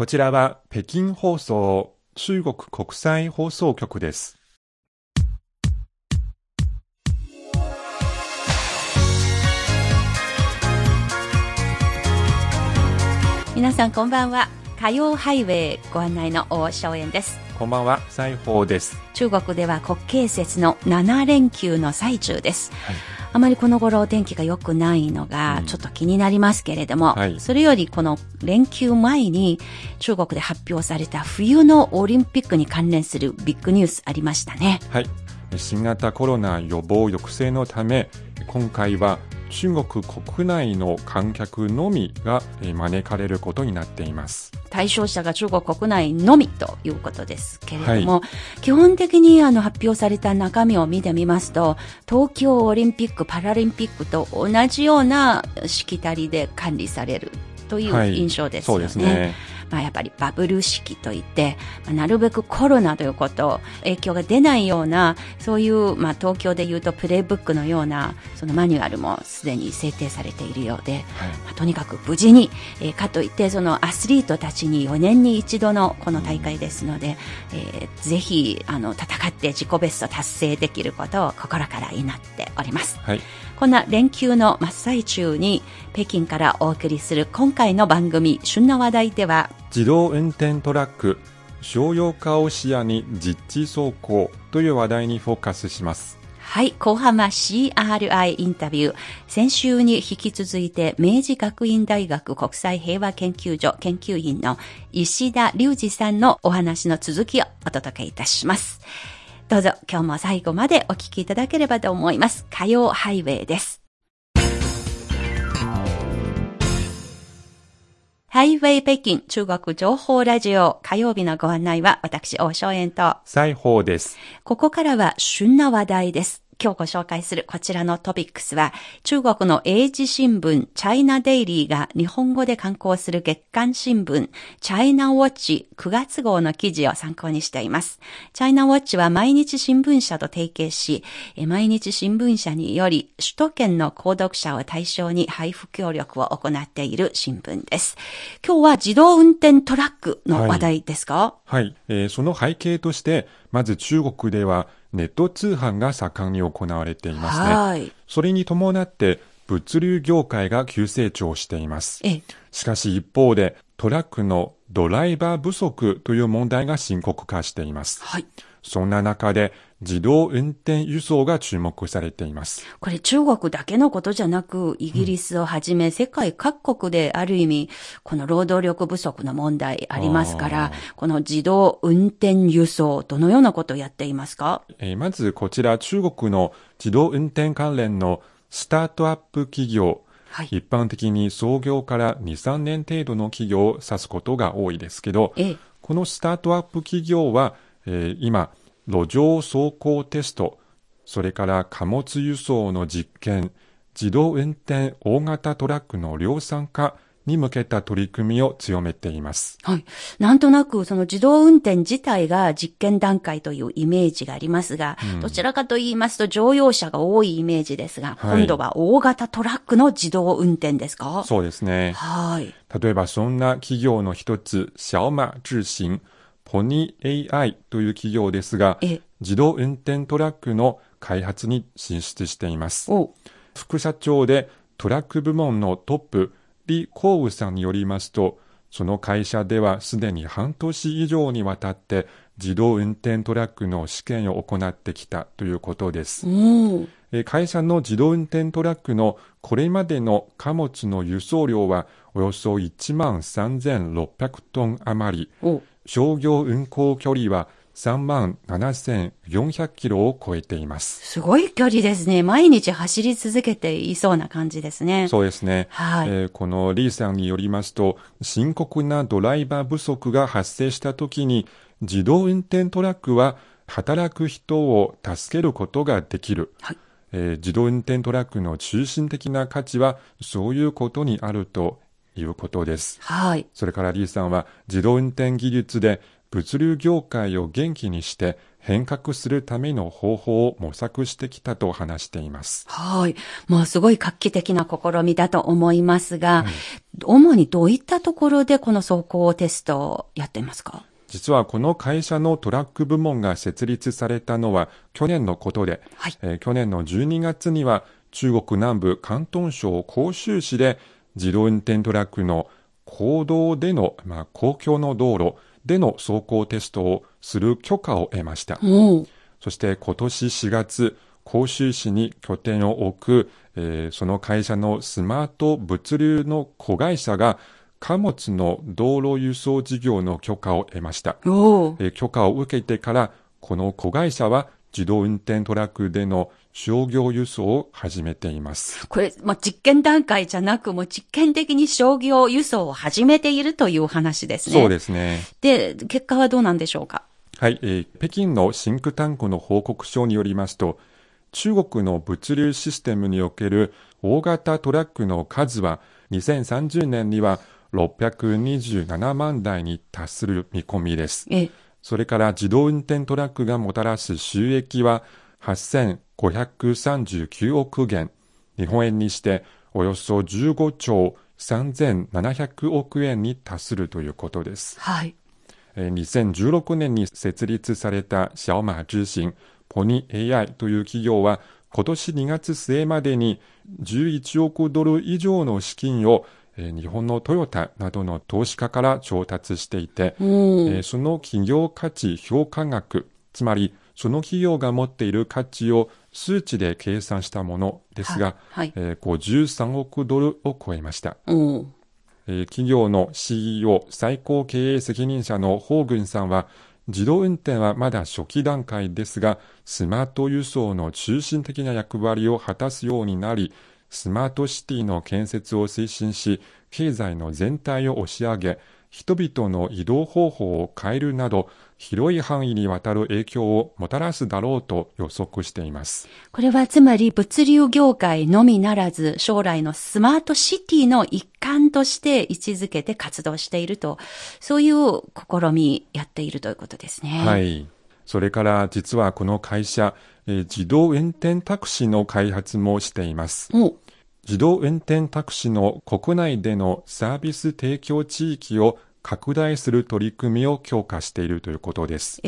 こちらは北京放送中国国際放送局です。皆さんこんばんは火曜ハイウェイご案内の大正円ですこんばんは、西宝です。中国では国慶節の7連休の最中です、はいあまりこの頃お天気が良くないのうんがちょっと気になりますけれども、はいそれよりこの連休前に中国で発表された冬のオリンピックに関連するビッグニュースありましたね。はい。新型コロナ予防抑制のため、今回は中国国内の観客のみがえー招かれることになっています。対象者が中国国内のみということですけれども、基本的にあの発表された中身を見てみますと、東京オリンピック・パラリンピックと同じようなしきたりで管理されるというはい印象ですそうよね。ですね。まあ、やっぱりバブル式といって、まあなるべくコロナということ、影響が出ないような、そういう、まあ、東京で言うとプレイブックのような、そのマニュアルもすでに制定されているようで、はい。まあとにかく無事に、えーかといってそのアスリートたちに4年に一度のこの大会ですので、えーぜひあの戦って自己ベスト達成できることを心から祈っております。はい。こんな連休の真っ最中に北京からお送りする今回の番組旬な話題では自動運転トラック、商用化を視野に実地走行という話題にフォーカスします。はい、後半は CRI インタビュー。先週に引き続いて、明治学院大学国際平和研究所研究員の石田隆二さんのお話の続きをお届けいたします。どうぞ今日も最後までお聞きいただければと思います。火曜ハイウェイです。ハイウェイ北京中国情報ラジオ火曜日のご案内は私、大正円と西宝です。ここからは旬な話題です。今日ご紹介するこちらのトピックスは、中国の英字新聞、チャイナデイリーが日本語で刊行する月刊新聞、チャイナウォッチ9月号の記事を参考にしています。チャイナウォッチは毎日新聞社と提携し、え毎日新聞社により首都圏の購読者を対象に配布協力を行っている新聞です。今日は自動運転トラックの話題ですか、はい、えーその背景として、まず中国ではネット通販が盛んに行われていますね。はい。それに伴って物流業界が急成長しています。ええしかし一方でトラックのドライバー不足という問題が深刻化しています。はい。そんな中で自動運転輸送が注目されています。これ中国だけのことじゃなく、イギリスをはじめ世界各国である意味、この労働力不足の問題ありますからあ、この自動運転輸送、どのようなことをやっていますか？えーまずこちら中国の自動運転関連のスタートアップ企業、はい。一般的に創業から2、3年程度の企業を指すことが多いですけど、ええ。このスタートアップ企業は、えー今、路上走行テスト、それから貨物輸送の実験、自動運転大型トラックの量産化に向けた取り組みを強めています。はい。なんとなく、その自動運転自体が実験段階というイメージがありますが、どちらかと言いますと乗用車が多いイメージですが、はい今度は大型トラックの自動運転ですか？そうですね。はい。例えばそんな企業の一つ、小馬智行、ポニー AI という企業ですがえ、自動運転トラックの開発に進出しています。お副社長でトラック部門のトップ、李光宇さんによりますと、その会社ではすでに半年以上にわたって自動運転トラックの試験を行ってきたということです。会社の自動運転トラックのこれまでの貨物の輸送量はおよそ1万3600トン余り、お商業運行距離は3万7400キロを超えています。すごい距離ですね。毎日走り続けていそうな感じですね。そうですね。はいえーこのリーさんによりますと、深刻なドライバー不足が発生したときに、自動運転トラックは働く人を助けることができる。はいえー自動運転トラックの中心的な価値はそういうことにあるということです。はい。それからリーさんは自動運転技術で物流業界を元気にして変革するための方法を模索してきたと話しています。はい。まあ、すごい画期的な試みだと思いますが、主にどういったところでこの走行テストをやっていますか？実はこの会社のトラック部門が設立されたのは去年のことで、はいえー去年の12月には中国南部広東省広州市で自動運転トラックの公道での、まあ、公共の道路での走行テストをする許可を得ました。そして今年4月、広州市に拠点を置く、えーその会社のスマート物流の子会社が貨物の道路輸送事業の許可を得ました。えー許可を受けてから、この子会社は自動運転トラックでの商業輸送を始めています。これ、まあ、実験段階じゃなく、もう実験的に商業輸送を始めているというお話ですね。そうですね。で、結果はどうなんでしょうか？はい、えー北京のシンクタンクの報告書によりますと、中国の物流システムにおける大型トラックの数は2030年には627万台に達する見込みです。ええ、それから自動運転トラックがもたらす収益は8539億元、日本円にしておよそ15兆3700億円に達するということです。はい。えー2016年に設立された小馬知行ポニ AI という企業は今年2月末までに11億ドル以上の資金を、えー日本のトヨタなどの投資家から調達していて、その企業価値評価額、つまりその企業が持っている価値を数値で計算したものですが、はい。えー53億ドルを超えました。えー企業の CEO 最高経営責任者のホーグンさんは自動運転はまだ初期段階ですがスマート輸送の中心的な役割を果たすようになりスマートシティの建設を推進し経済の全体を押し上げ人々の移動方法を変えるなど広い範囲にわたる影響をもたらすだろうと予測しています。これはつまり物流業界のみならず将来のスマートシティの一環として位置づけて活動していると、そういう試みやっているということですね。は。い。それから実はこの会社、えー自動運転タクシーの開発もしています。お自動運転タクシーの国内でのサービス提供地域を拡大する取り組みを強化しているということです。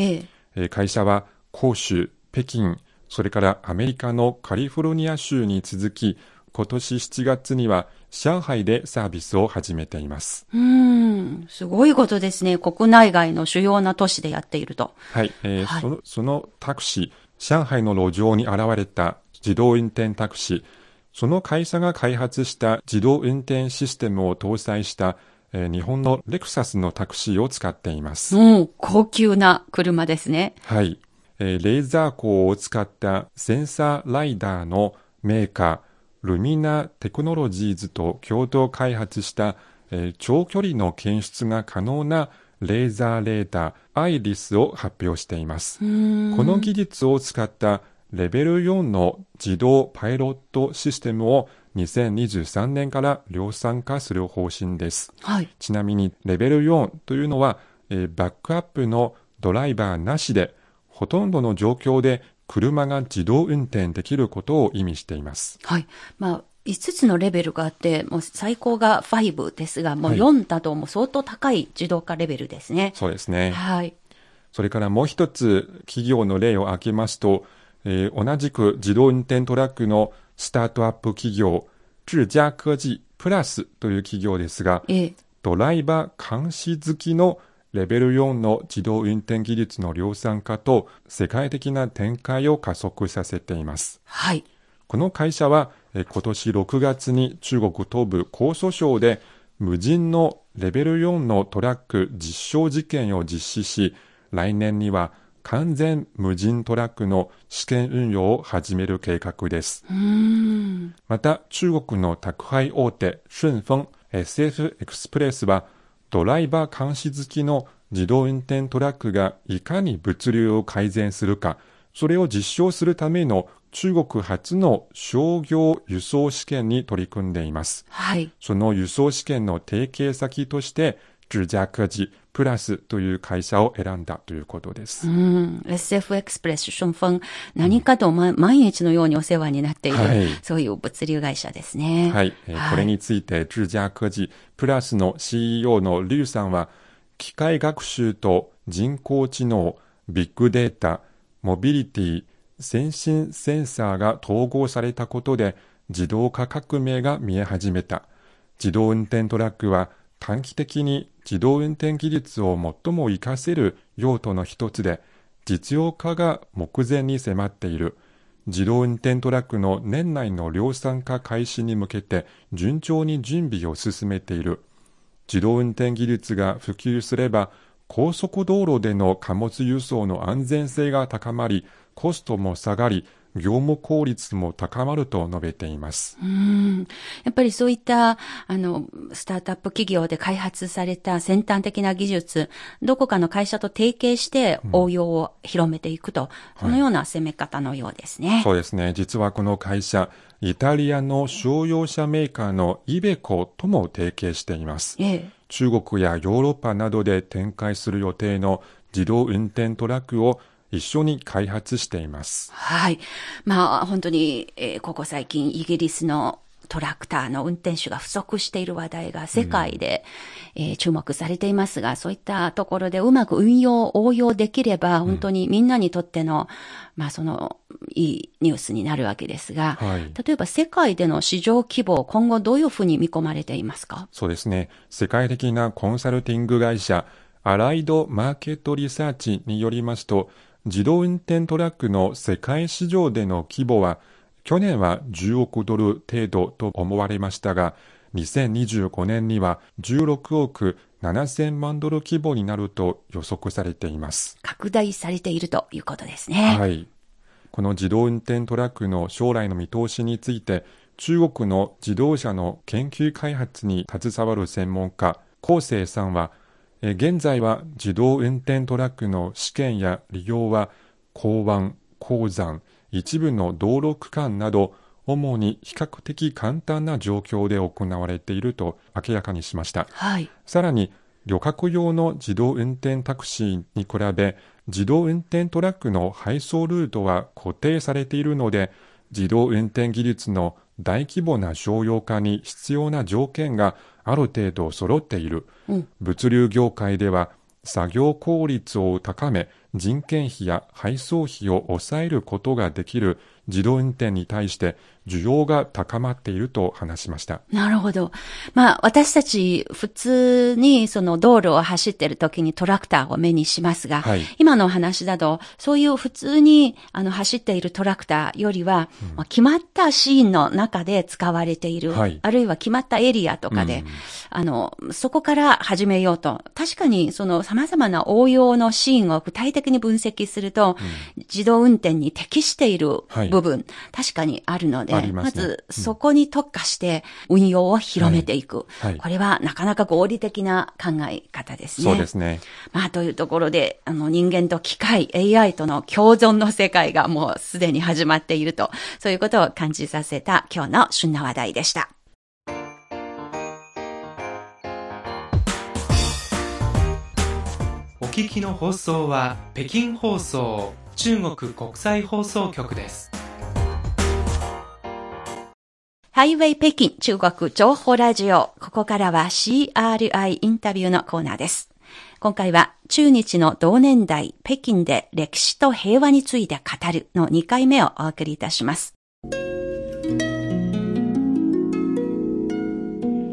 え会社は広州、北京、それからアメリカのカリフォルニア州に続き、今年7月には上海でサービスを始めています。うーん、すごいことですね。国内外の主要な都市でやっていると。はい、えーはいそのそのタクシー、上海の路上に現れた自動運転タクシー、その会社が開発した自動運転システムを搭載した、えー日本のレクサスのタクシーを使っています。うん、高級な車ですね。はい、えーレーザー光を使ったセンサーライダーのメーカー、ルミナテクノロジーズと共同開発した、えー長距離の検出が可能なレーザーレーダーアイリスを発表しています。この技術を使ったレベル4の自動パイロットシステムを2023年から量産化する方針です。はい。ちなみにレベル4というのは、えーバックアップのドライバーなしで、ほとんどの状況で車が自動運転できることを意味しています。はい。まあ、5つのレベルがあって、もう最高が5ですが、もうはい4だともう相当高い自動化レベルですね。そうですね。はい。それからもう一つ企業の例を挙げますと、えー同じく自動運転トラックのスタートアップ企業、智家科技プラスという企業ですが、ええ。ドライバー監視付きのレベル4の自動運転技術の量産化と世界的な展開を加速させています。はい。この会社はえー今年6月に中国東部江蘇省で無人のレベル4のトラック実証実験を実施し、来年には完全無人トラックの試験運用を始める計画です。また中国の宅配大手順豐 SF エクスプレスはドライバー監視付きの自動運転トラックがいかに物流を改善するか、それを実証するための中国初の商業輸送試験に取り組んでいます。はい。その輸送試験の提携先として智家科技プラスという会社を選んだということです。うん、SF エクスプレス春風、何かと、ま、毎日のようにお世話になっている、はいそういう物流会社ですね。はい、えーこれについて智家科技プラスの CEO の劉さんは、機械学習と人工知能、ビッグデータ、モビリティ、先進センサーが統合されたことで自動化革命が見え始めた。自動運転トラックは短期的に自動運転技術を最も活かせる用途の一つで、実用化が目前に迫っている。自動運転トラックの年内の量産化開始に向けて順調に準備を進めている。自動運転技術が普及すれば、高速道路での貨物輸送の安全性が高まり、コストも下がり、業務効率も高まると述べています。うんやっぱりそういった、あの、スタートアップ企業で開発された先端的な技術、どこかの会社と提携して応用を広めていくと、そのような攻め方のようですね。そうですね。実はこの会社、イタリアの商用車メーカーのイベコとも提携しています。ええ。中国やヨーロッパなどで展開する予定の自動運転トラックを一緒に開発しています。はい。まあ、本当に、えーここ最近、イギリスのトラクターの運転手が不足している話題が世界で、えー注目されていますが、そういったところでうまく運用、応用できれば、本当にみんなにとっての、まあ、その、いいニュースになるわけですが、はい例えば世界での市場規模、今後どういうふうに見込まれていますか？そうですね。世界的なコンサルティング会社、アライドマーケットリサーチによりますと、自動運転トラックの世界市場での規模は、去年は10億ドル程度と思われましたが、2025年には16億7000万ドル規模になると予測されています。拡大されているということですね。はい。この自動運転トラックの将来の見通しについて、中国の自動車の研究開発に携わる専門家、高生さんは、え現在は自動運転トラックの試験や利用は、港湾、鉱山、一部の道路区間など、主に比較的簡単な状況で行われていると明らかにしました。はい。さらに、旅客用の自動運転タクシーに比べ、自動運転トラックの配送ルートは固定されているので、自動運転技術の大規模な商用化に必要な条件がある程度揃っている。うん物流業界では、作業効率を高め、人件費や配送費を抑えることができる自動運転に対して需要が高まっていると話しました。なるほど。まあ、私たち、普通に、その道路を走ってる時にトラクターを目にしますが、はい。今の話だと、そういう普通に、あの、走っているトラクターよりは、まあ決まったシーンの中で使われている、はい。あるいは決まったエリアとかで、うん。あの、そこから始めようと。確かに、その様々な応用のシーンを具体的に分析すると、自動運転に適しているはい。部分、確かにあるので、ますねず、そこに特化して運用を広めていく。はいはいこれはなかなか合理的な考え方ですね。そうですね。まあ、というところで、あの、人間と機械、AI との共存の世界がもうすでに始まっていると、そういうことを感じさせた今日の旬な話題でした。お聞きの放送は北京放送中国国際放送局です。ハイウェイ北京中国情報ラジオ。ここからは CRI インタビューのコーナーです。今回は中日の同年代北京で歴史と平和について語るの2回目をお送りいたします。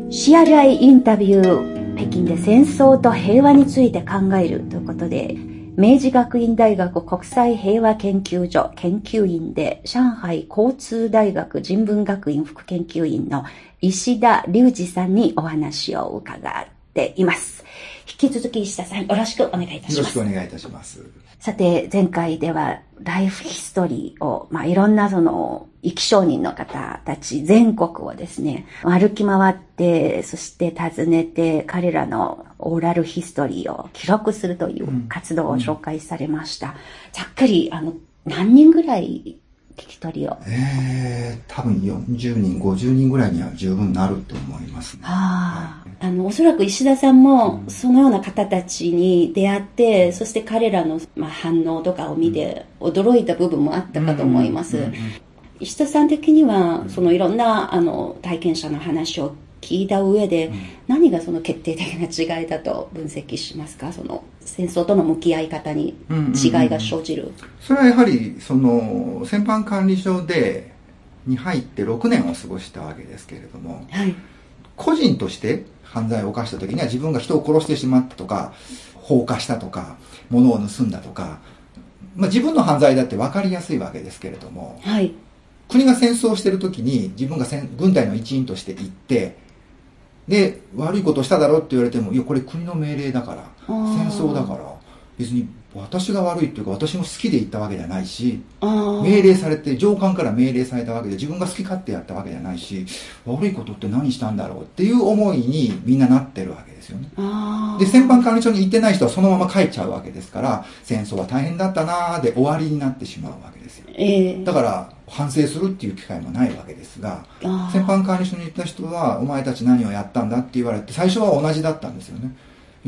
CRI インタビュー。北京で戦争と平和について考えるということで、明治学院大学国際平和研究所研究員で、上海交通大学人文学院副研究員の石田隆二さんにお話を伺っています。引き続き石田さんよろしくお願いいたしよろます。しくお願いいたします。さて、前回ではライフヒストリーを、まあ、いろんなその、生き証人の方たち全国をですね、歩き回って、そして訪ねて、彼らのオーラルヒストリーを記録するという活動を紹介されました。ざっくり、あの、何人ぐらい聞き取りを。えー、多分40人、50人ぐらいには十分なると思いますね。ああ。あの、おそらく石田さんも、そのような方たちに出会って、そして彼らの、まあ、反応とかを見て、驚いた部分もあったかと思います。うんうんうん石田さん的には、そのいろんな、あの、体験者の話を聞いた上で、何がその決定的な違いだと分析しますか？その、戦争との向き合い方に違いが生じる。それはやはり、その、戦犯管理所で、に入って6年を過ごしたわけですけれども、はい。個人として犯罪を犯した時には自分が人を殺してしまったとか、放火したとか、物を盗んだとか、まあ、自分の犯罪だって分かりやすいわけですけれども、はい。国が戦争してる時に自分が戦軍隊の一員として行って、で、悪いことしただろって言われても、いや、これ国の命令だから、ー。戦争だから、別に私が悪いっていうか、私も好きで行ったわけじゃないし。命令されて、上官から命令されたわけで、自分が好き勝手やったわけじゃないし、悪いことって何したんだろうっていう思いにみんななってるわけですよね。で、戦犯管理所に行ってない人はそのまま帰っちゃうわけですから、戦争は大変だったなーで終わりになってしまうわけですよ。ええだから、反省するっていう機会もないわけですが、戦犯管理所に行った人は、お前たち何をやったんだって言われて、最初は同じだったんですよね。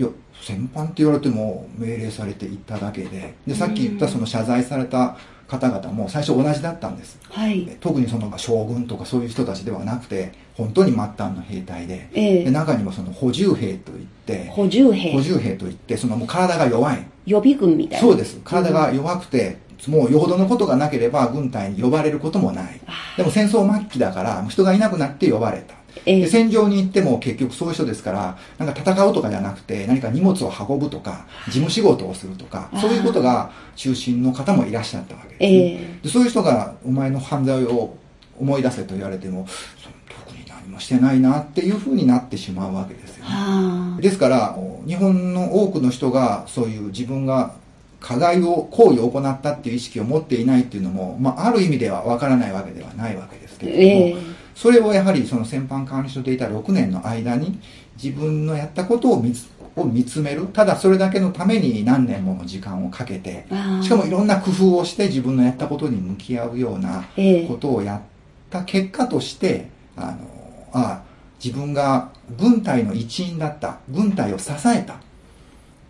いや、戦犯って言われても命令されて行っただけで、で、さっき言ったその謝罪された方々も最初同じだったんです。はい。特にその将軍とかそういう人たちではなくて、本当に末端の兵隊で、ええで中にもその補充兵といって、補充兵。補充兵といって、そのもう体が弱い。予備軍みたいな。そうです。体が弱くて、もうよほどのことがなければ軍隊に呼ばれることもない。でも戦争末期だから、人がいなくなって呼ばれた。ええ。で戦場に行っても結局そういう人ですから、なんか戦うとかじゃなくて、何か荷物を運ぶとか、事務仕事をするとか、そういうことが中心の方もいらっしゃったわけです、ね。ええ。で。そういう人が、お前の犯罪を思い出せと言われても、特に何もしてないなっていうふうになってしまうわけですよね。ですから、日本の多くの人がそういう自分が加害を、行為を行ったっていう意識を持っていないっていうのも、まあ、ある意味ではわからないわけではないわけですけれども、ええそれをやはりその戦犯管理所でいた6年の間に自分のやったことを見つを見つめる。ただそれだけのために何年もの時間をかけて、しかもいろんな工夫をして自分のやったことに向き合うようなええことをやった結果として、あの、あ自分が軍隊の一員だった。軍隊を支えた。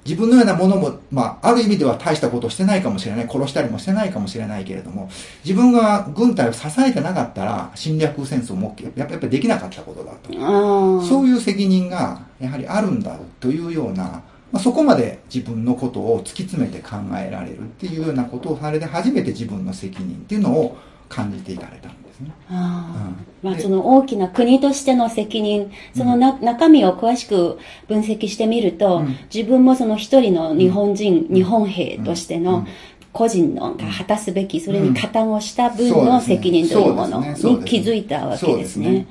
自分のようなものも、まあ、ある意味では大したことをしてないかもしれない。殺したりもしてないかもしれないけれども、自分が軍隊を支えてなかったら、侵略戦争もやっぱやっぱりできなかったことだと。そういう責任がやはりあるんだというような、まあ、そこまで自分のことを突き詰めて考えられるっていうようなことをされて初めて自分の責任っていうのを感じていかれたんですね。あまあその大きな国としての責任、そのな、中身を詳しく分析してみると、うん。自分もその一人の日本人、日本兵としてのうん。個人のが果たすべき、それに加担をした分の責任というものに気づいたわけですね。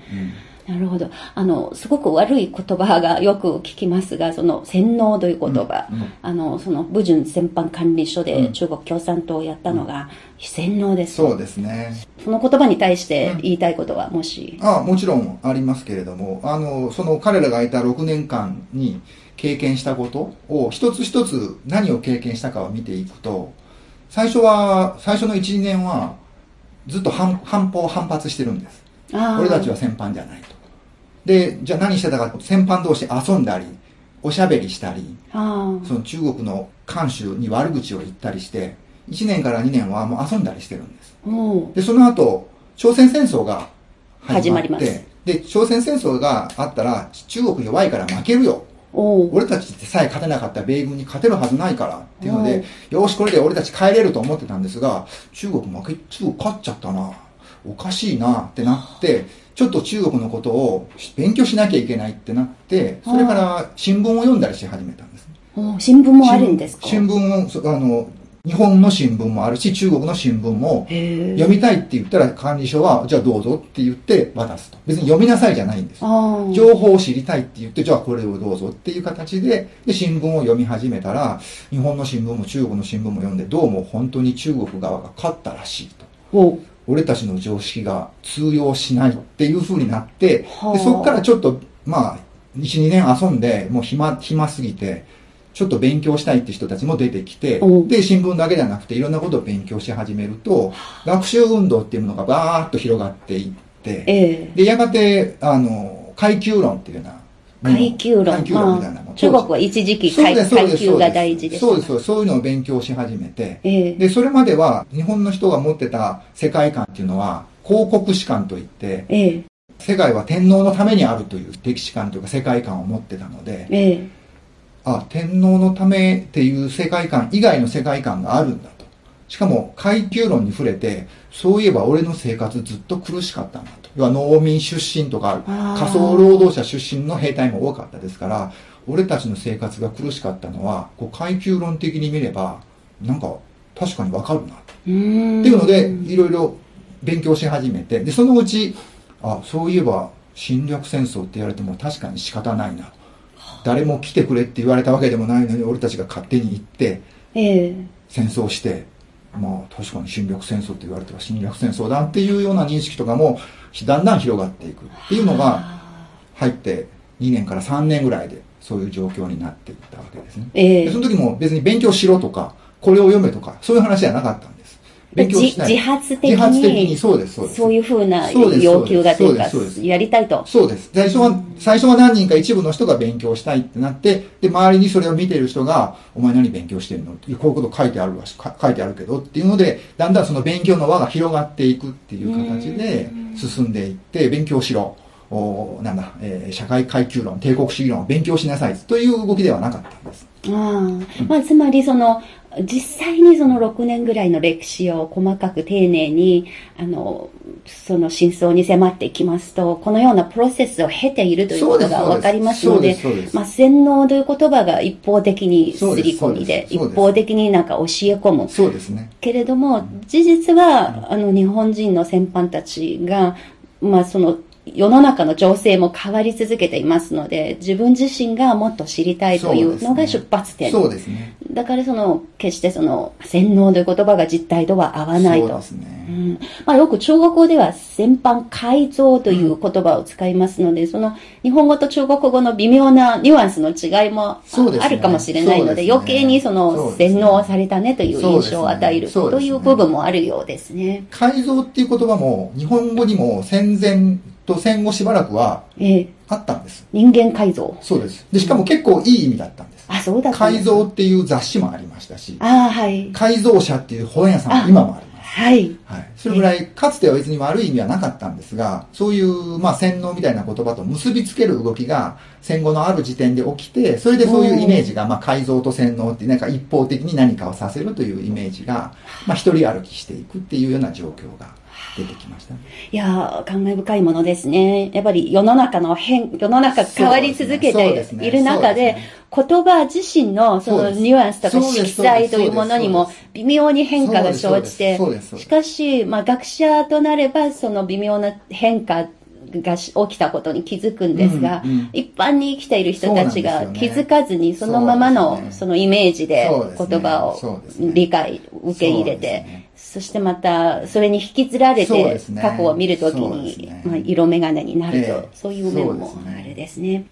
なるほど。あの、すごく悪い言葉がよく聞きますが、その洗脳という言葉、うんうんあの、その、武順戦犯管理所うんで中国共産党をやったのが、洗脳です。そうですね。その言葉に対して言いたいことは、もし？あもちろんありますけれども、あの、その彼らがいた6年間に経験したことを一つ一つ何を経験したかを見ていくと、最初は、最初の1、2年はずっと反反抗反発してるんです。俺たちは戦犯じゃないと。で、じゃあ何してたか、戦犯同士遊んだり、おしゃべりしたり、その中国の慣習に悪口を言ったりして、1年から2年はもう遊んだりしてるんです。で、その後、朝鮮戦争が始まって、始まりますで、朝鮮戦争があったら、中国弱いから負けるよ。俺たちってさえ勝てなかった米軍に勝てるはずないからっていうので、よーし、これで俺たち帰れると思ってたんですが、中国負け、中国勝っちゃったな。おかしいなってなって、ちょっと中国のことを勉強しなきゃいけないってなって、それから新聞を読んだりし始めたんですね。新聞もあるんですか？新聞を、そあの、日本の新聞もあるし、中国の新聞も、読みたいって言ったら管理所は、じゃあどうぞって言って渡すと。別に読みなさいじゃないんです。情報を知りたいって言って、じゃあこれをどうぞっていう形で、で、新聞を読み始めたら、日本の新聞も中国の新聞も読んで、どうも本当に中国側が勝ったらしいと。俺たちの常識が通用しないっていう風になって、はあ。でそこからちょっと、まあ、1、2年遊んで、もう暇、暇すぎて、ちょっと勉強したいって人たちも出てきてお、で、新聞だけじゃなくていろんなことを勉強し始めると、学習運動っていうものがバーッと広がっていって、ええ。で、やがて、あの、階級論っていうような。階級論。階級論みたいなもの。まあ中国は一時期階級が大事です。そうです、そうです。そういうのを勉強し始めて、ええで、それまでは日本の人が持ってた世界観っていうのは、広告史観といって、ええ世界は天皇のためにあるという歴史観というか世界観を持ってたので、ええあ、天皇のためっていう世界観以外の世界観があるんだと。しかも階級論に触れて、そういえば俺の生活ずっと苦しかったんだと。要は農民出身とか仮想労働者出身の兵隊も多かったですから、俺たちの生活が苦しかったのは、こう階級論的に見れば、なんか確かにわかるな。っていうので、いろいろ勉強し始めて、で、そのうち、あ、そういえば侵略戦争って言われても確かに仕方ないな。誰も来てくれって言われたわけでもないのに、俺たちが勝手に行って、ええ。戦争して、まあ確かに侵略戦争って言われては侵略戦争だっていうような認識とかも、だんだん広がっていくっていうのが、入って2年から3年ぐらいで、そういう状況になっていったわけですね。ええでその時も別に勉強しろとか、これを読めとか、そういう話じゃなかったんです。勉強しない。じ自発的にそうです、そうです。そういうふうな要求がというかやりたいと。そうです。最初は、最初は何人か一部の人が勉強したいってなって、で、周りにそれを見てる人が、お前何勉強してるのって、こういうこと書いてあるわ書いてあるけどっていうので、だんだんその勉強の輪が広がっていくっていう形で進んでいって、勉強しろ。おなんだ、えー社会階級論、帝国主義論を勉強しなさいという動きではなかったんです。ああまあ、つまりその、実際にその6年ぐらいの歴史を細かく丁寧に、あの、その真相に迫っていきますと、このようなプロセスを経ているということがわかりますのでまあ、洗脳という言葉が一方的にすり込みで、でです一方的になんか教え込む。そうですね。けれども、事実は、あの、日本人の先般たちが、まあ、その、世の中の情勢も変わり続けていますので、自分自身がもっと知りたいというのが出発点。そうですね。だからその、決してその、洗脳という言葉が実態とは合わないとそうで。すね。うんまあ、よく中国語では先般改造という言葉を使いますので、その日本語と中国語の微妙なニュアンスの違いもあるかもしれないので、ですね余計にその洗脳されたねという印象を与えるという部分もあるようですね。改造っていう言葉も、日本語にも戦前と戦後しばらくはええあったんです。人間改造。そうです。で、しかも結構いい意味だったんです。あ、そうだ改造っていう雑誌もありましたし、ああ、はい。改造者っていう本屋さんも今もあります。はい。はい。それぐらい、かつては別に悪い意味はなかったんですが、そういう、まあ、洗脳みたいな言葉と結びつける動きが、戦後のある時点で起きて、それでそういうイメージが、まあ、改造と洗脳ってなんか一方的に何かをさせるというイメージが、まあ、一人歩きしていくっていうような状況が出てきましたね。いやー、感慨深いものですね。やっぱり世の中の変、世の中変わり続けている中で、言葉自身のそのニュアンスとか色彩というものにも微妙に変化が生じてしかし、まあ学者となればその微妙な変化がし起きたことに気づくんですが、うんうん。一般に生きている人たちが気づかずにそのままのそのイメージで言葉を理解、受け入れてね、そしてまたそれに引きずられて過去を見るときにすね、まあ、色眼鏡になると、ええそういう面もあれですね。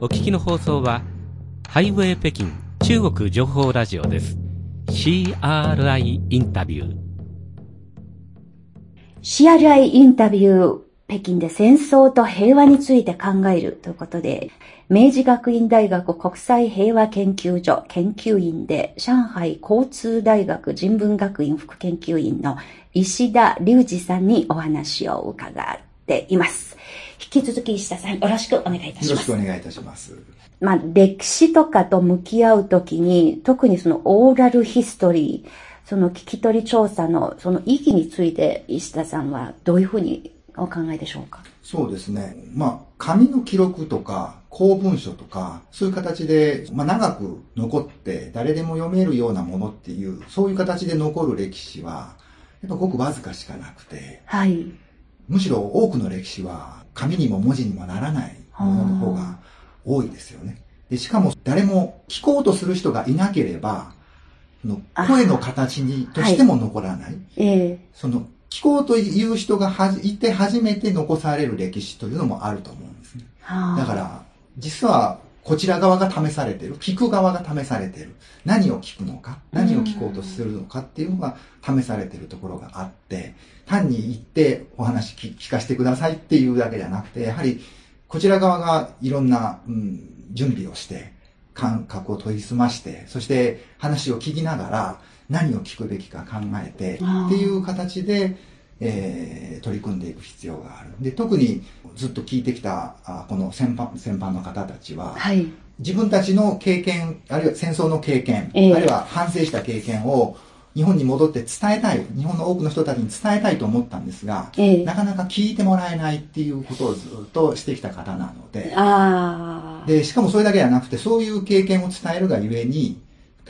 お聞きの放送は、ハイウェイ北京中国情報ラジオです。CRI インタビュー。CRI インタビュー、北京で戦争と平和について考えるということで、明治学院大学国際平和研究所研究員で、上海交通大学人文学院副研究員の石田隆二さんにお話を伺っています。引き続き石田さんよろしくお願いいたしますよろしく。お願いいたします。まあ、歴史とかと向き合うときに、特にそのオーラルヒストリー、その聞き取り調査のその意義について石田さんはどういうふうにお考えでしょうか？そうですね。まあ、紙の記録とか、公文書とか、そういう形で、まあ、長く残って、誰でも読めるようなものっていう、そういう形で残る歴史は、やっぱごくわずかしかなくて、はい。むしろ多くの歴史は、紙にも文字にもならないものの方が多いですよね。で、しかも誰も聞こうとする人がいなければ、その声の形に、としても残らない。ええその、聞こうという人がはいて初めて残される歴史というのもあると思うんですね。はあだから、実はこちら側が試されてる。聞く側が試されてる。何を聞くのか、何を聞こうとするのかっていうのが試されてるところがあって、単に言ってお話聞かせてくださいっていうだけじゃなくて、やはりこちら側がいろんな、うん、準備をして、感覚を研ぎ澄まして、そして話を聞きながら何を聞くべきか考えてっていう形で、えー取り組んでいく必要がある。で、特にずっと聞いてきた、あこの先般先般の方たちは、はい。自分たちの経験、あるいは戦争の経験、ええあるいは反省した経験を日本に戻って伝えたい、日本の多くの人たちに伝えたいと思ったんですが、ええなかなか聞いてもらえないっていうことをずっとしてきた方なので。で、しかもそれだけじゃなくて、そういう経験を伝えるがゆえに、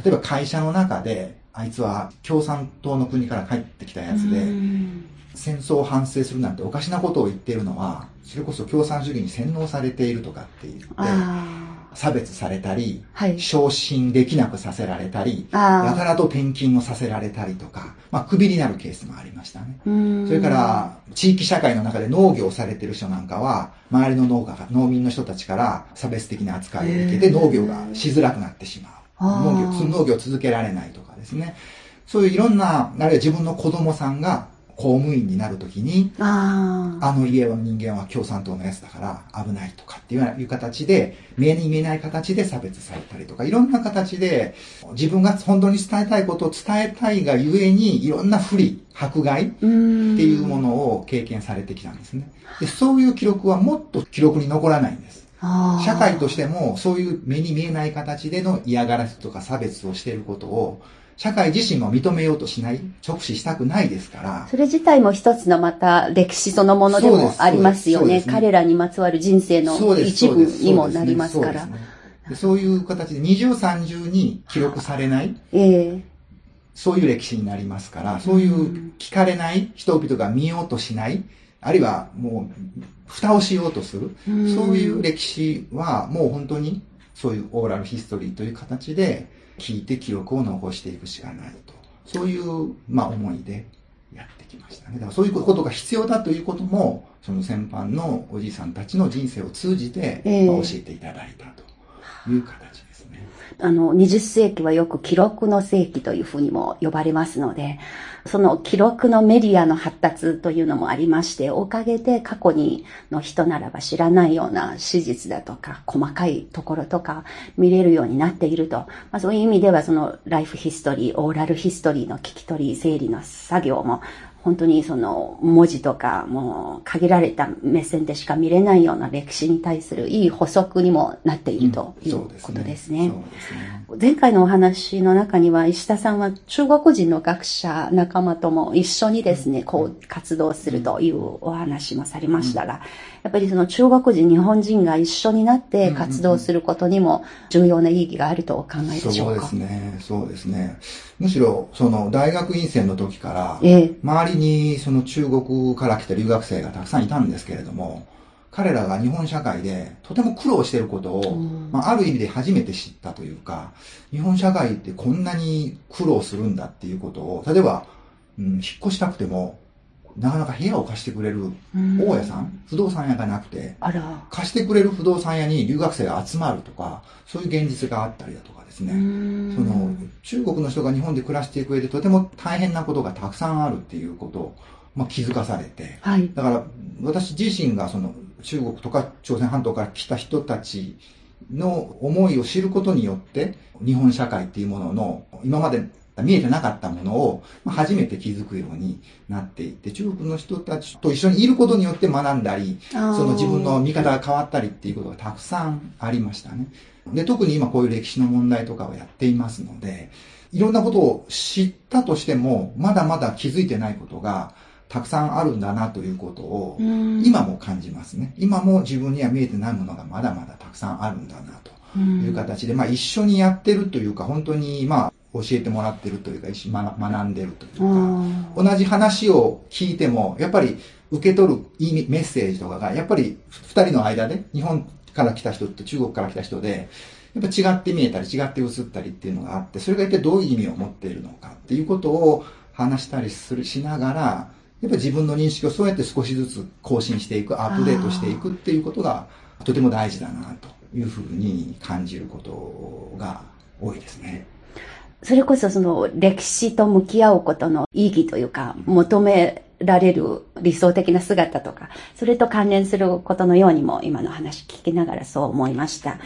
例えば会社の中で、あいつは共産党の国から帰ってきたやつで、うん。戦争を反省するなんておかしなことを言っているのは、それこそ共産主義に洗脳されているとかって言って、あ差別されたり、はい。昇進できなくさせられたり、やたらと転勤をさせられたりとか、まあ、クビになるケースもありましたね。それか、ら、地域社会の中で農業をされてる人なんかは、周りの農家が、農民の人たちから差別的な扱いを受けて農業がしづらくなってしまう。農業、つ農業を続けられないとかですね。そういういろんな、あるいは自分の子供さんが公務員になるときに、あの家の人間は共産党のやつだから危ないとかっていう形で、目に見えない形で差別されたりとか、いろんな形で自分が本当に伝えたいことを伝えたいがゆえに、いろんな不利、迫害ってうんいうものを経験されてきたんですね。でそういう記録はもっと記録に残らないんです。社会としてもそういう目に見えない形での嫌がらせとか差別をしていることを、社会自身も認めようとしない、直視したくないですから、それ自体も一つのまた歴史そのものでもありますよね。ね彼らにまつわる人生の一部にもなりますから。そういう形で二重三重に記録されない、ええ。そういう歴史になりますから、そういう聞かれない人々が見ようとしない、あるいはもう、蓋をしようとする、うんそういう歴史はもう本当にそういうオーラルヒストリーという形で聞いて記録を残していくしかないと。そういう、まあ思いでやってきましたね。だからそういうことが必要だということも、その先般のおじいさんたちの人生を通じて、ええまあ教えていただいたという形。あの、20世紀はよく記録の世紀というふうにも呼ばれますので、その記録のメディアの発達というのもありまして、おかげで過去にの人ならば知らないような史実だとか、細かいところとか見れるようになっていると。まあ、そういう意味では、そのライフヒストリー、オーラルヒストリーの聞き取り、整理の作業も、本当にその文字とかもう限られた目線でしか見れないような歴史に対するいい補足にもなっているというそうことですね。そうですね。前回のお話の中には石田さんは中国人の学者仲間とも一緒にですね、こう活動するというお話もされましたが、やっぱりその中国人、日本人が一緒になって活動することにも重要な意義があるとお考えでしょそううか。ですね。そうですね。むしろ、その大学院生の時から、ええ周りにその中国から来た留学生がたくさんいたんですけれども、彼らが日本社会でとても苦労していることを、うん。まあ、ある意味で初めて知ったというか、日本社会ってこんなに苦労するんだっていうことを、例えば、うん、引っ越したくても、なかなか部屋を貸してくれるうん大家さん、不動産屋がなくて。貸してくれる不動産屋に留学生が集まるとか、そういう現実があったりだとかですね。その中国の人が日本で暮らしていく上でとても大変なことがたくさんあるっていうことを、まあ、気づかされて、はい。だから私自身がその中国とか朝鮮半島から来た人たちの思いを知ることによって、日本社会っていうものの今まで見えてなかったものをまあ初めて気づくようになっていって、中国の人たちと一緒にいることによって学んだり、その自分の見方が変わったりっていうことがたくさんありましたね。で、特に今こういう歴史の問題とかをやっていますので、いろんなことを知ったとしても、まだまだ気づいてないことがたくさんあるんだなということを、うん今も感じますね。今も自分には見えてないものがまだまだたくさんあるんだなという形で、まあ一緒にやってるというか、本当にまあ教えてもらってるというか、学学んでるというか、うん同じ話を聞いても、やっぱり受け取る意味、メッセージとかが、やっぱり二人の間で、日本から来た人と中国から来た人で、やっぱ違って見えたり違って映ったりっていうのがあって、それが一体どういう意味を持っているのかっていうことを話したりする、しながら、やっぱ自分の認識をそうやって少しずつ更新していく、アップデートしていくっていうことがとても大事だなというふうに感じることが多いですね。それこそその歴史と向き合うことの意義というか、求められる理想的な姿とか、それと関連することのようにも今の話聞きながらそう思いました。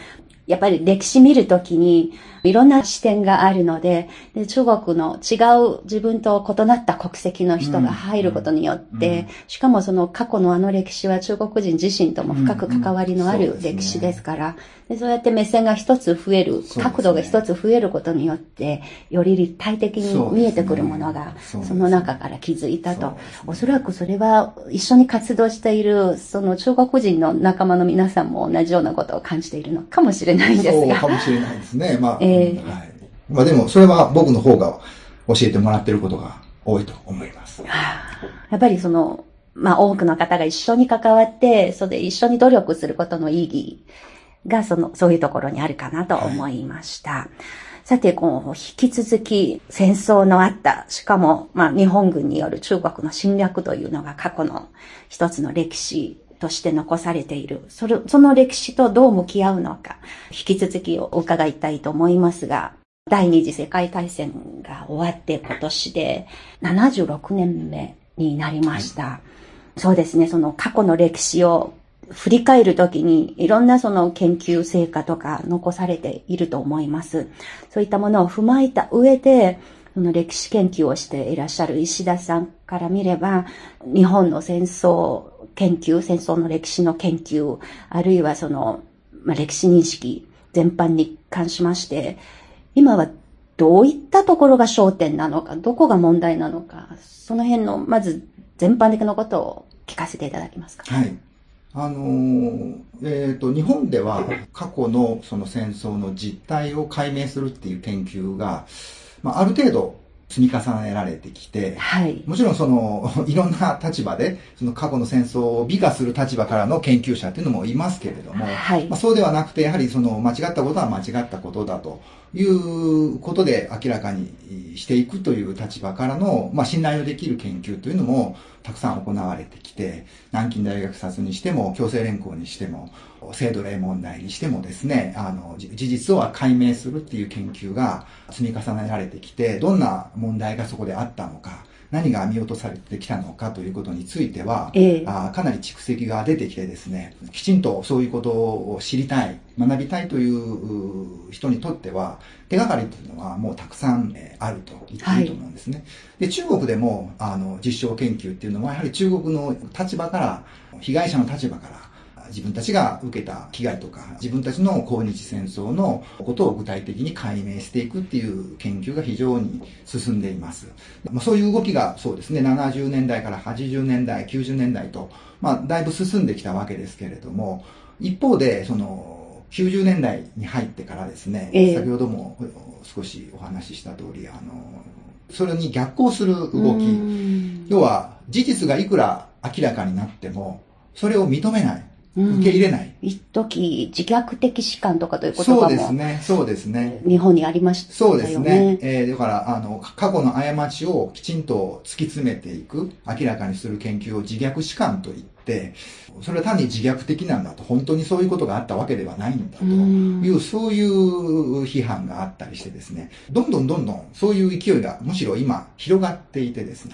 やっぱり歴史見るときにいろんな視点があるのでで、中国の違う自分と異なった国籍の人が入ることによって、しかもその過去のあの歴史は中国人自身とも深く関わりのある歴史ですから、でそうやって目線が一つ増える、角度が一つ増えることによって、より立体的に見えてくるものが、その中から気づいたと。おそらくそれは一緒に活動している、その中国人の仲間の皆さんも同じようなことを感じているのかもしれないんですが。そうかもしれないですね。まあ、えー、はい。まあでも、それは僕の方が教えてもらってることが多いと思います。やっぱりその、まあ多くの方が一緒に関わって、それで一緒に努力することの意義が、その、そういうところにあるかなと思いました。はい、さて、こう、引き続き戦争のあった、しかも、まあ、日本軍による中国の侵略というのが過去の一つの歴史として残されている。それ、その歴史とどう向き合うのか、引き続きお伺いたいと思いますが、第二次世界大戦が終わって今年で76年目になりました。はい、そうですね、その過去の歴史を振り返るときにいろんなその研究成果とか残されていると思います。そういったものを踏まえた上で、その歴史研究をしていらっしゃる石田さんから見れば、日本の戦争研究、戦争の歴史の研究、あるいはその、まあ、歴史認識全般に関しまして、今はどういったところが焦点なのか、どこが問題なのか、その辺の、まず全般的なことを聞かせていただけますか？はい。あのー、えっ、ー、と、日本では過去のその戦争の実態を解明するっていう研究が、まあ、ある程度積み重ねられてきて、はい、もちろんその、いろんな立場で、その過去の戦争を美化する立場からの研究者っていうのもいますけれども、はい、まあ、そうではなくて、やはりその間違ったことは間違ったことだということで明らかにしていくという立場からの、まあ、信頼のできる研究というのもたくさん行われてきて、南京大学殺にしても、強制連行にしても、制度例問題にしてもですね、あの、事実を解明するっていう研究が積み重ねられてきて、どんな問題がそこであったのか、何が見落とされてきたのかということについては、えあかなり蓄積が出てきてですね、きちんとそういうことを知りたい、学びたいという人にとっては、手がかりというのはもうたくさんあると言っていいと思うんですね。はい、で、中国でも、あの、実証研究っていうのは、やはり中国の立場から、被害者の立場から、自分たちが受けた被害とか、自分たちの抗日戦争のことを具体的に解明していくっていう研究が非常に進んでいます。まあ、そういう動きがそうですね、70年代から80年代、90年代と、まあ、だいぶ進んできたわけですけれども、一方で、その、90年代に入ってからですね、えー、先ほども少しお話しした通り、あの、それに逆行する動き、要は事実がいくら明らかになっても、それを認めない。受け入れない。一時自虐的士官とかということそうですね、そうですね。日本にありましたよね。そうですね。えー、だから、あの、過去の過ちをきちんと突き詰めていく、明らかにする研究を自虐士官と言って、それは単に自虐的なんだと、本当にそういうことがあったわけではないんだという、そういう批判があったりしてですね、どんどんどんどんそういう勢いがむしろ今広がっていてですね、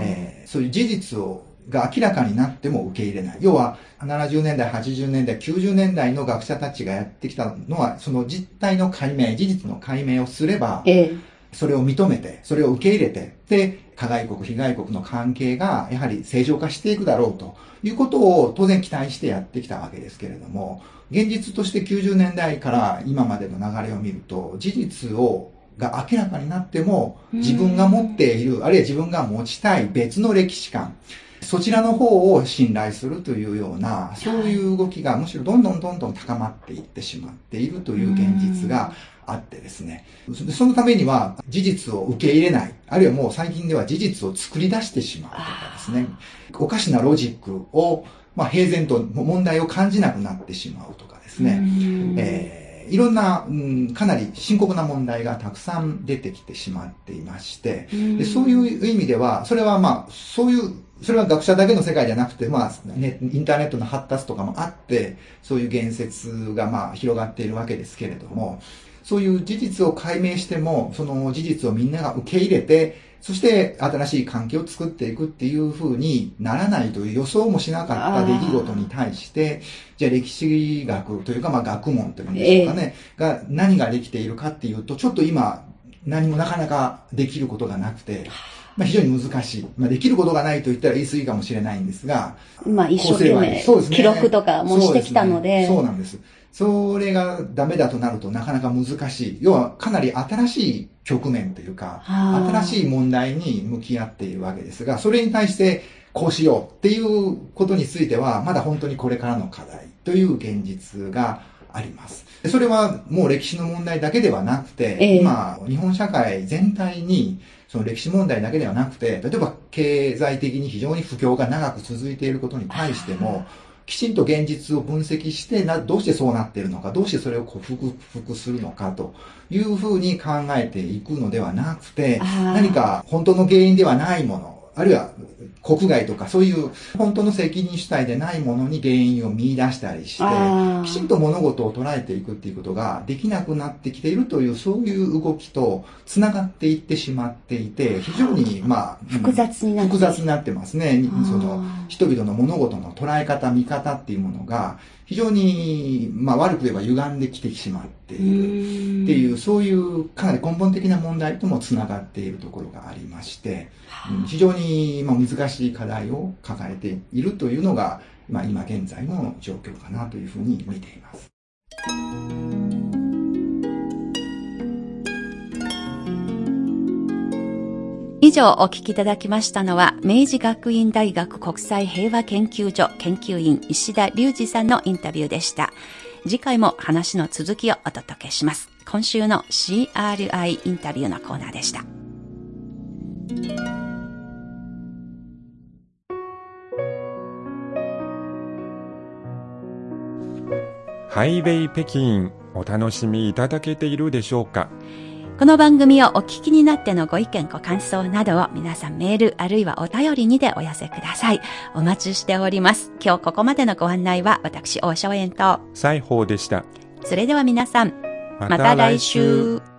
えー、そういう事実をが明らかになっても受け入れない。要は、70年代、80年代、90年代の学者たちがやってきたのは、その実態の解明、事実の解明をすれば、ええ、それを認めて、それを受け入れて、で、加害国、被害国の関係が、やはり正常化していくだろうということを当然期待してやってきたわけですけれども、現実として90年代から今までの流れを見ると、事実をが明らかになっても、自分が持っている、あるいは自分が持ちたい別の歴史観、そちらの方を信頼するというような、そういう動きがむしろどんどんどんどん高まっていってしまっているという現実があってですね。そのためには事実を受け入れない、あるいはもう最近では事実を作り出してしまうとかですね。おかしなロジックを、まあ、平然と問題を感じなくなってしまうとかですね。えーえーいろんな、うん、かなり深刻な問題がたくさん出てきてしまっていまして、でそういう意味では、それはまあ、そういう、それは学者だけの世界じゃなくて、まあ、ね、インターネットの発達とかもあって、そういう言説がまあ、広がっているわけですけれども、そういう事実を解明しても、その事実をみんなが受け入れて、そして新しい関係を作っていくっていう風にならないという予想もしなかった出来事に対して、じゃあ歴史学というか、まあ学問というんでしょうかね、が何ができているかっていうと、ちょっと今、何もなかなかできることがなくて、まあ非常に難しい。まあできることがないと言ったら言い過ぎかもしれないんですが、まあ一生懸命そうですね記録とかもしてきたので。ねそうなんです。それがダメだとなるとなかなか難しい。要はかなり新しい局面というか、はあ新しい問題に向き合っているわけですが、それに対してこうしようっていうことについては、まだ本当にこれからの課題という現実があります。でそれはもう歴史の問題だけではなくて、ええ今、日本社会全体に、その歴史問題だけではなくて、例えば経済的に非常に不況が長く続いていることに対しても、きちんと現実を分析してな、どうしてそうなっているのか、どうしてそれを克服するのかというふうに考えていくのではなくて、何か本当の原因ではないもの、あるいは国外とかそういう本当の責任主体でないものに原因を見出したりしてきちんと物事を捉えていくっていうことができなくなってきているという、そういう動きと繋がっていってしまっていて、非常に、まあ、複雑になって。複雑になってますね。その、人々の物事の捉え方、見方っていうものが、非常に、まあ悪く言えば歪んできてしまっている。っていう、そういうかなり根本的な問題ともつながっているところがありまして、うん非常にまあ難しい課題を抱えているというのが、まあ、今現在の状況かなというふうに見ています。以上お聞きいただきましたのは、明治学院大学国際平和研究所研究員石田隆二さんのインタビューでした。次回も話の続きをお届けします。今週の CRI インタビューのコーナーでした。ハイウェイ北京お楽しみいただけているでしょうか？この番組をお聞きになってのご意見、ご感想などを皆さんメールあるいはお便りにてお寄せください。お待ちしております。今日ここまでのご案内は私、大正円と、西宝でした。それでは皆さん、ままた来週。